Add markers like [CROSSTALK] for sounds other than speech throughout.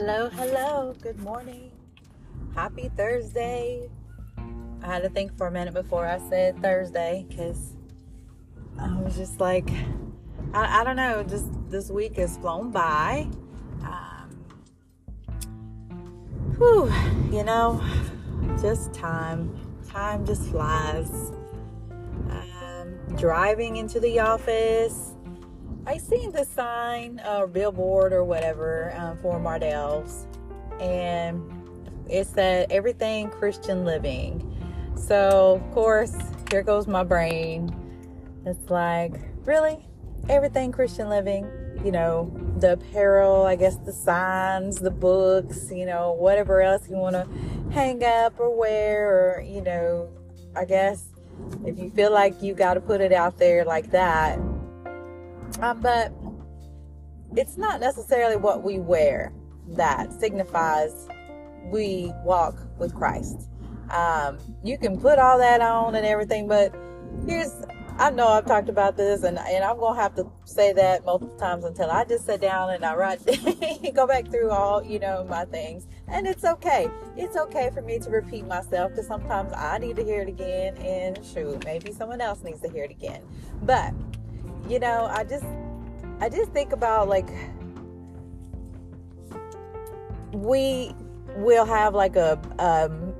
Hello, hello. Good morning. Happy Thursday. I had to think for a minute before I said Thursday because I was just like, I, I don't know, just this week has flown by. Um, whew, you know, just time. Time just flies. Um, driving into the office I seen the sign or billboard or whatever um, for Mardel's, and it said everything Christian living. So of course, here goes my brain. It's like, really, everything Christian living. You know, the apparel, I guess the signs, the books, you know, whatever else you want to hang up or wear, or you know, I guess if you feel like you got to put it out there like that um, but it's not necessarily what we wear that signifies we walk with Christ. Um, you can put all that on and everything, but here's I know I've talked about this and, and I'm gonna have to say that multiple times until I just sit down and I write [LAUGHS] go back through all, you know, my things. And it's okay. It's okay for me to repeat myself because sometimes I need to hear it again and shoot, maybe someone else needs to hear it again. But you know, I just I just think about like we will have like a um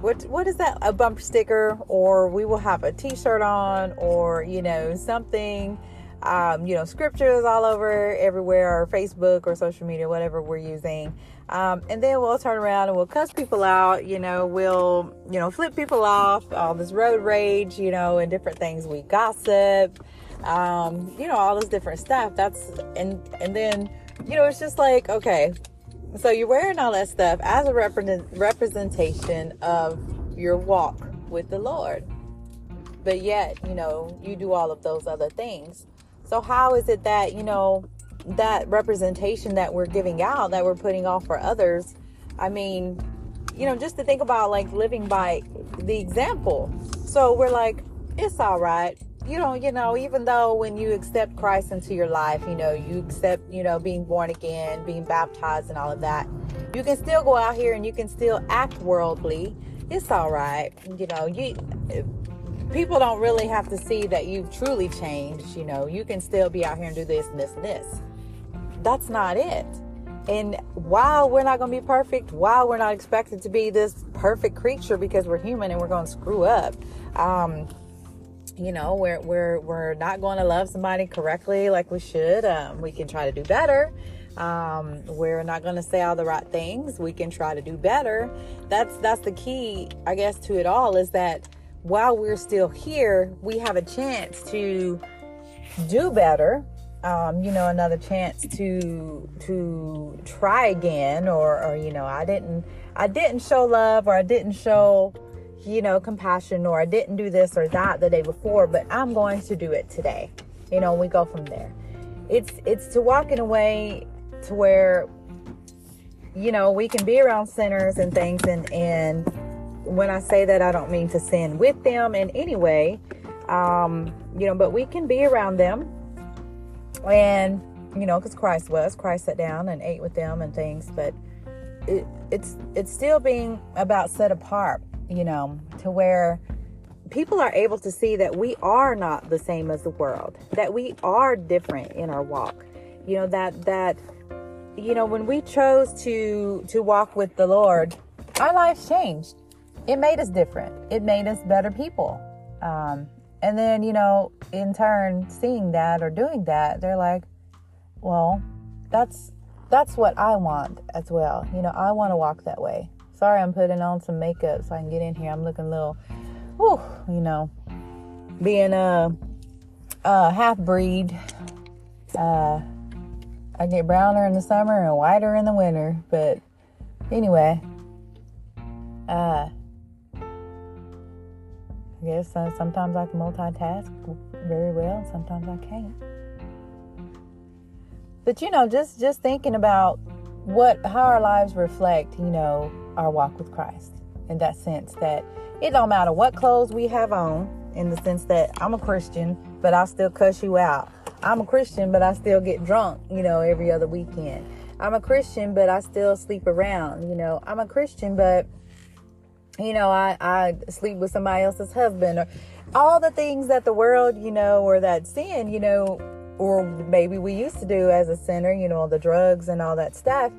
what what is that? A bumper sticker or we will have a t-shirt on or you know something um, you know scriptures all over everywhere or facebook or social media whatever we're using. Um, and then we'll turn around and we'll cuss people out you know we'll you know flip people off all this road rage you know and different things we gossip um, you know, all this different stuff. That's and and then you know, it's just like okay, so you're wearing all that stuff as a represent, representation of your walk with the Lord, but yet you know you do all of those other things. So how is it that you know that representation that we're giving out, that we're putting off for others? I mean, you know, just to think about like living by the example. So we're like, it's all right you know, you know, even though when you accept Christ into your life, you know, you accept, you know, being born again, being baptized and all of that, you can still go out here and you can still act worldly. It's all right. You know, you people don't really have to see that you've truly changed, you know. You can still be out here and do this and this and this. That's not it. And while we're not going to be perfect, while we're not expected to be this perfect creature because we're human and we're going to screw up, um, you know we're we're we're not going to love somebody correctly like we should um, we can try to do better. Um, we're not going to say all the right things we can try to do better. That's that's the key i guess to it all is that while we're still here we have a chance to do better um, you know another chance to to try again or or you know i didn't i didn't show love or i didn't show you know, compassion or I didn't do this or that the day before, but I'm going to do it today. You know, we go from there. It's it's to walk in a way to where you know, we can be around sinners and things and and when I say that I don't mean to sin with them in any way. Um, you know, but we can be around them and you know, because Christ was, Christ sat down and ate with them and things, but it, it's it's still being about set apart you know, to where people are able to see that we are not the same as the world, that we are different in our walk. You know, that that you know, when we chose to to walk with the Lord, our lives changed. It made us different. It made us better people. Um, and then, you know, in turn, seeing that or doing that, they're like, well, that's that's what I want as well. You know, I want to walk that way. Sorry, I'm putting on some makeup so I can get in here. I'm looking a little, whew, you know, being a, a half breed. Uh, I get browner in the summer and whiter in the winter. But anyway, uh, I guess uh, sometimes I can multitask very well, sometimes I can't. But you know, just just thinking about what how our lives reflect, you know, our walk with Christ in that sense that it don't matter what clothes we have on in the sense that I'm a Christian, but I still cuss you out. I'm a Christian, but I still get drunk, you know, every other weekend. I'm a Christian, but I still sleep around. You know, I'm a Christian, but you know, I, I sleep with somebody else's husband or all the things that the world, you know, or that sin, you know, or maybe we used to do as a sinner, you know, all the drugs and all that stuff.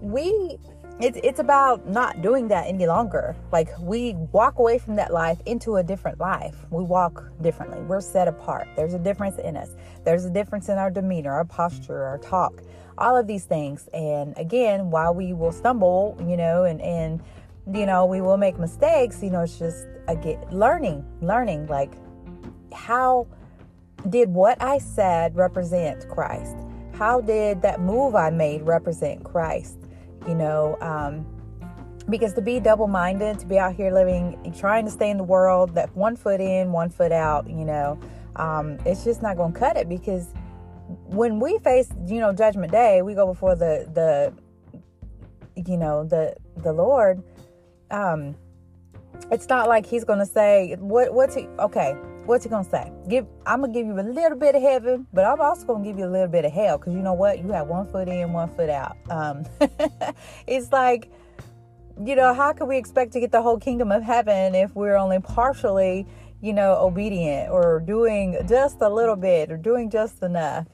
We it's it's about not doing that any longer. Like we walk away from that life into a different life. We walk differently. We're set apart. There's a difference in us. There's a difference in our demeanor, our posture, our talk, all of these things. And again, while we will stumble, you know, and and you know, we will make mistakes, you know, it's just again learning, learning like how did what I said represent Christ? How did that move I made represent Christ? You know, um, because to be double minded, to be out here living, trying to stay in the world, that one foot in, one foot out, you know, um, it's just not going to cut it because when we face, you know, judgment day, we go before the, the, you know, the, the Lord, um, it's not like he's going to say, what, what's he, okay, what's he gonna say? Give I'm gonna give you a little bit of heaven, but I'm also gonna give you a little bit of hell because you know what? You have one foot in, one foot out. Um, [LAUGHS] it's like, you know, how can we expect to get the whole kingdom of heaven if we're only partially, you know, obedient or doing just a little bit or doing just enough?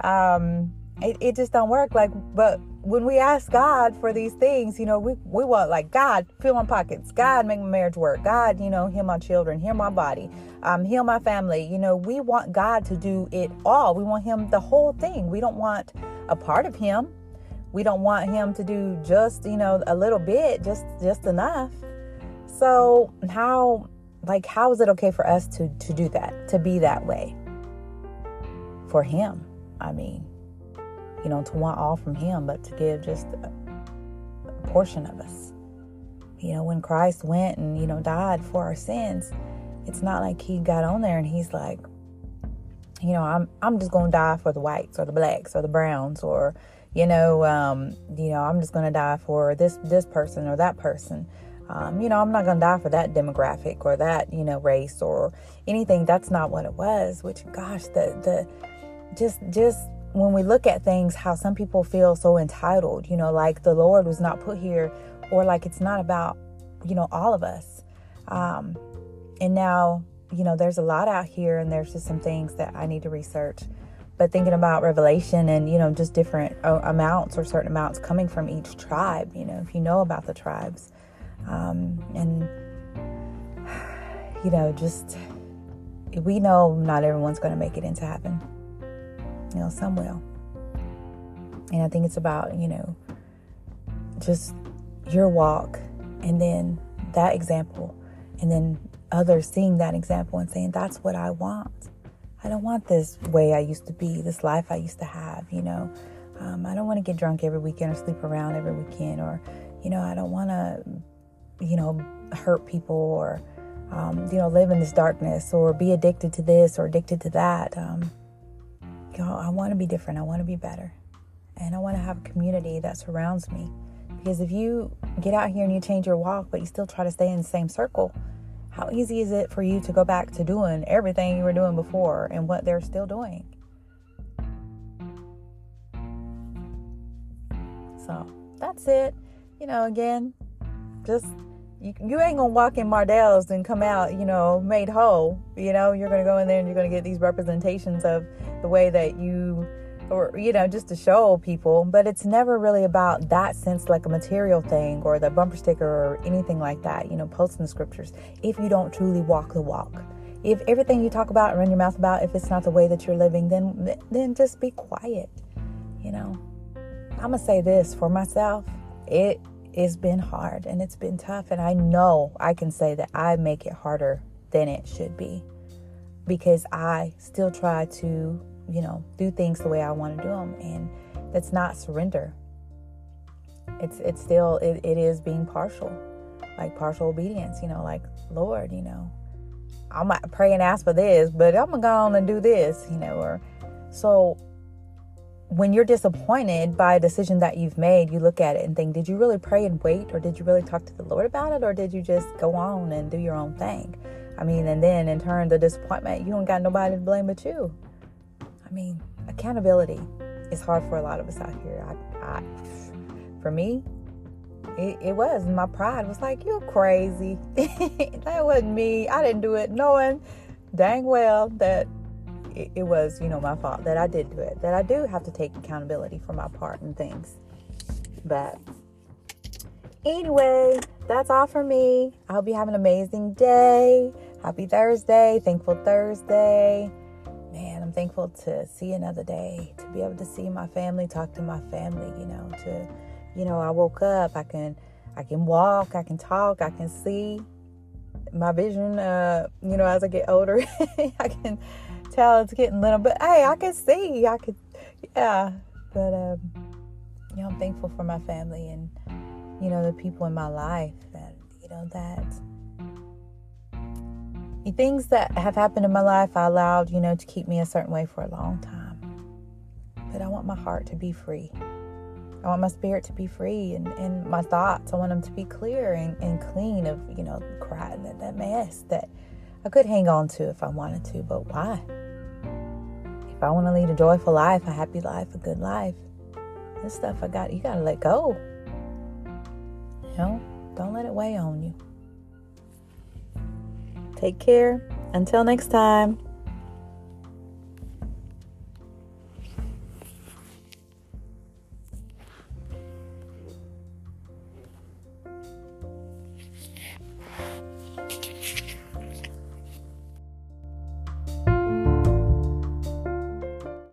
Um, it, it just don't work. Like, but when we ask God for these things, you know, we, we want like God fill my pockets, God make my marriage work, God, you know, heal my children, heal my body, um, heal my family. You know, we want God to do it all. We want Him the whole thing. We don't want a part of Him. We don't want Him to do just, you know, a little bit, just just enough. So how like how is it okay for us to to do that, to be that way for Him? I mean you know, to want all from Him, but to give just a, portion of us. You know, when Christ went and, you know, died for our sins, it's not like He got on there and He's like, you know, I'm I'm just gonna die for the whites or the blacks or the browns or, you know, um, you know, I'm just gonna die for this this person or that person. Um, you know, I'm not gonna die for that demographic or that, you know, race or anything. That's not what it was. Which, gosh, the the just just when we look at things, how some people feel so entitled, you know, like the Lord was not put here, or like it's not about, you know, all of us. Um, and now, you know, there's a lot out here, and there's just some things that I need to research. But thinking about Revelation and, you know, just different uh, amounts or certain amounts coming from each tribe, you know, if you know about the tribes. Um, and, [SIGHS] you know, just we know not everyone's going to make it into heaven you know, some will. And I think it's about, you know, just your walk and then that example and then others seeing that example and saying, that's what I want. I don't want this way I used to be, this life I used to have, you know. Um, I don't want to get drunk every weekend or sleep around every weekend or, you know, I don't want to, you know, hurt people or, um, you know, live in this darkness or be addicted to this or addicted to that. Um, Y'all, I want to be different. I want to be better. And I want to have a community that surrounds me. Because if you get out here and you change your walk, but you still try to stay in the same circle, how easy is it for you to go back to doing everything you were doing before and what they're still doing? So that's it. You know, again, just you, you ain't gonna walk in Mardel's and come out, you know, made whole. You know, you're gonna go in there and you're gonna get these representations of the way that you, or you know, just to show people. But it's never really about that sense, like a material thing or the bumper sticker or anything like that. You know, posting the scriptures. If you don't truly walk the walk, if everything you talk about and run your mouth about, if it's not the way that you're living, then then just be quiet. You know, I'm gonna say this for myself. It it's been hard and it's been tough. And I know I can say that I make it harder than it should be because I still try to, you know, do things the way I want to do them. And that's not surrender. It's, it's still, it, it is being partial, like partial obedience, you know, like, Lord, you know, I might pray and ask for this, but I'm going to go on and do this, you know, or so when you're disappointed by a decision that you've made, you look at it and think, did you really pray and wait? Or did you really talk to the Lord about it? Or did you just go on and do your own thing? I mean, and then in turn, the disappointment, you don't got nobody to blame but you. I mean, accountability is hard for a lot of us out here. I, I for me, it, it, was. My pride was like, you're crazy. [LAUGHS] that wasn't me. I didn't do it knowing dang well that it, it, was, you know, my fault that I did do it, that I do have to take accountability for my part in things. But anyway, that's all for me. I hope you have an amazing day. Happy Thursday. Thankful Thursday. Man, I'm thankful to see another day, to be able to see my family, talk to my family, you know, to, you know, I woke up, I can, I can walk, I can talk, I can see. My vision, uh, you know, as I get older, [LAUGHS] I can tell it's getting little, but hey, I can see, I could, yeah. But, um, you know, I'm thankful for my family and, you know, the people in my life and, you know, that the things that have happened in my life I allowed, you know, to keep me a certain way for a long time. But I want my heart to be free. I want my spirit to be free and, and my thoughts. I want them to be clear and, and clean of, you know, crap that, that mess that I could hang on to if I wanted to, but why? I want to lead a joyful life, a happy life, a good life, this stuff I got, you got to let go. You know, don't let it weigh on you. Take care. Until next time.